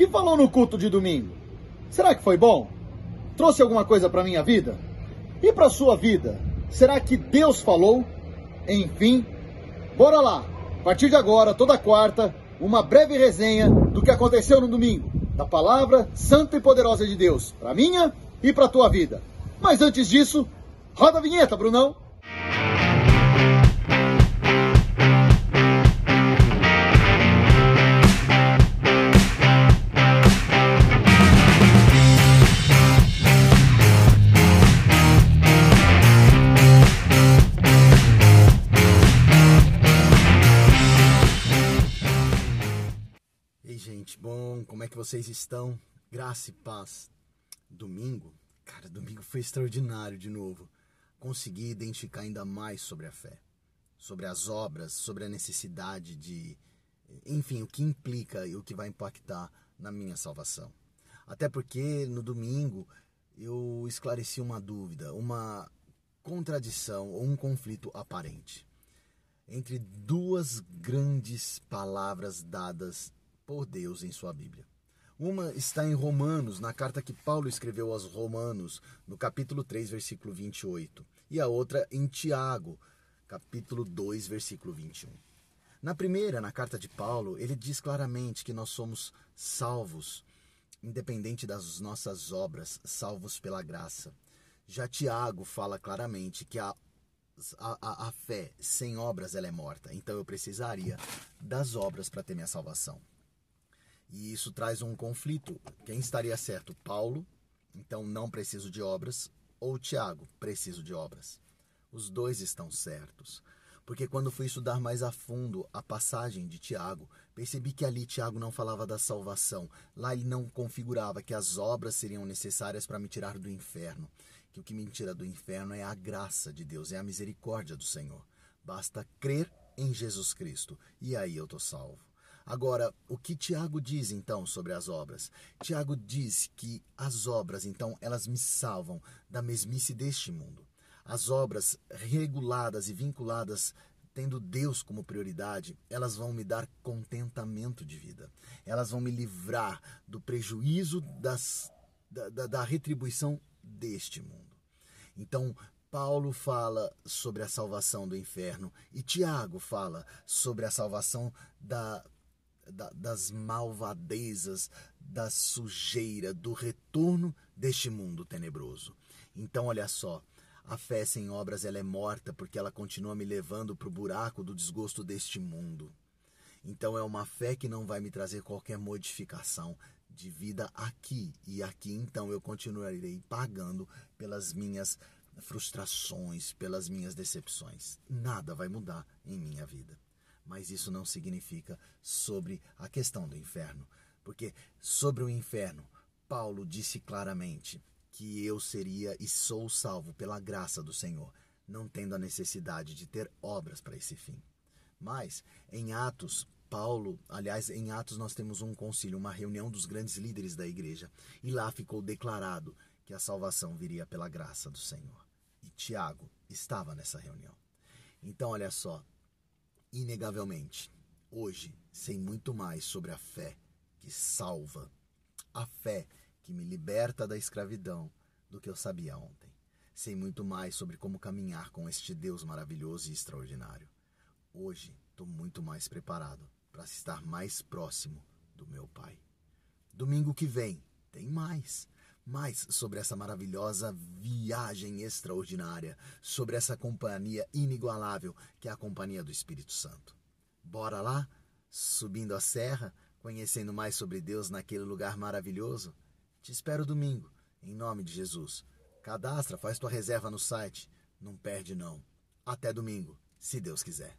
que falou no culto de domingo? Será que foi bom? Trouxe alguma coisa para minha vida? E para sua vida? Será que Deus falou? Enfim, bora lá. A partir de agora, toda quarta, uma breve resenha do que aconteceu no domingo, da palavra santa e poderosa de Deus, para minha e para tua vida. Mas antes disso, roda a vinheta, Brunão. Como é que vocês estão? Graça e paz. Domingo, cara, domingo foi extraordinário de novo. Consegui identificar ainda mais sobre a fé, sobre as obras, sobre a necessidade de, enfim, o que implica e o que vai impactar na minha salvação. Até porque no domingo eu esclareci uma dúvida, uma contradição ou um conflito aparente entre duas grandes palavras dadas por Deus em sua Bíblia. Uma está em Romanos, na carta que Paulo escreveu aos Romanos, no capítulo 3, versículo 28, e a outra em Tiago, capítulo 2, versículo 21. Na primeira, na carta de Paulo, ele diz claramente que nós somos salvos, independente das nossas obras, salvos pela graça. Já Tiago fala claramente que a, a, a fé sem obras ela é morta, então eu precisaria das obras para ter minha salvação. E isso traz um conflito. Quem estaria certo? Paulo, então não preciso de obras, ou Tiago, preciso de obras. Os dois estão certos. Porque quando fui estudar mais a fundo a passagem de Tiago, percebi que ali Tiago não falava da salvação. Lá ele não configurava que as obras seriam necessárias para me tirar do inferno. Que o que me tira do inferno é a graça de Deus, é a misericórdia do Senhor. Basta crer em Jesus Cristo e aí eu estou salvo. Agora, o que Tiago diz então sobre as obras? Tiago diz que as obras, então, elas me salvam da mesmice deste mundo. As obras reguladas e vinculadas tendo Deus como prioridade, elas vão me dar contentamento de vida. Elas vão me livrar do prejuízo das, da, da, da retribuição deste mundo. Então, Paulo fala sobre a salvação do inferno e Tiago fala sobre a salvação da da, das malvadezas, da sujeira, do retorno deste mundo tenebroso. Então, olha só, a fé sem obras ela é morta porque ela continua me levando para o buraco do desgosto deste mundo. Então é uma fé que não vai me trazer qualquer modificação de vida aqui e aqui então eu continuarei pagando pelas minhas frustrações, pelas minhas decepções. Nada vai mudar em minha vida. Mas isso não significa sobre a questão do inferno, porque sobre o inferno, Paulo disse claramente que eu seria e sou salvo pela graça do Senhor, não tendo a necessidade de ter obras para esse fim. Mas em Atos, Paulo, aliás, em Atos nós temos um concílio, uma reunião dos grandes líderes da igreja, e lá ficou declarado que a salvação viria pela graça do Senhor. E Tiago estava nessa reunião. Então, olha só, Inegavelmente, hoje sei muito mais sobre a fé que salva, a fé que me liberta da escravidão do que eu sabia ontem. Sei muito mais sobre como caminhar com este Deus maravilhoso e extraordinário. Hoje estou muito mais preparado para estar mais próximo do meu Pai. Domingo que vem tem mais mais sobre essa maravilhosa viagem extraordinária, sobre essa companhia inigualável que é a companhia do Espírito Santo. Bora lá, subindo a serra, conhecendo mais sobre Deus naquele lugar maravilhoso? Te espero domingo, em nome de Jesus. Cadastra, faz tua reserva no site. Não perde não. Até domingo, se Deus quiser.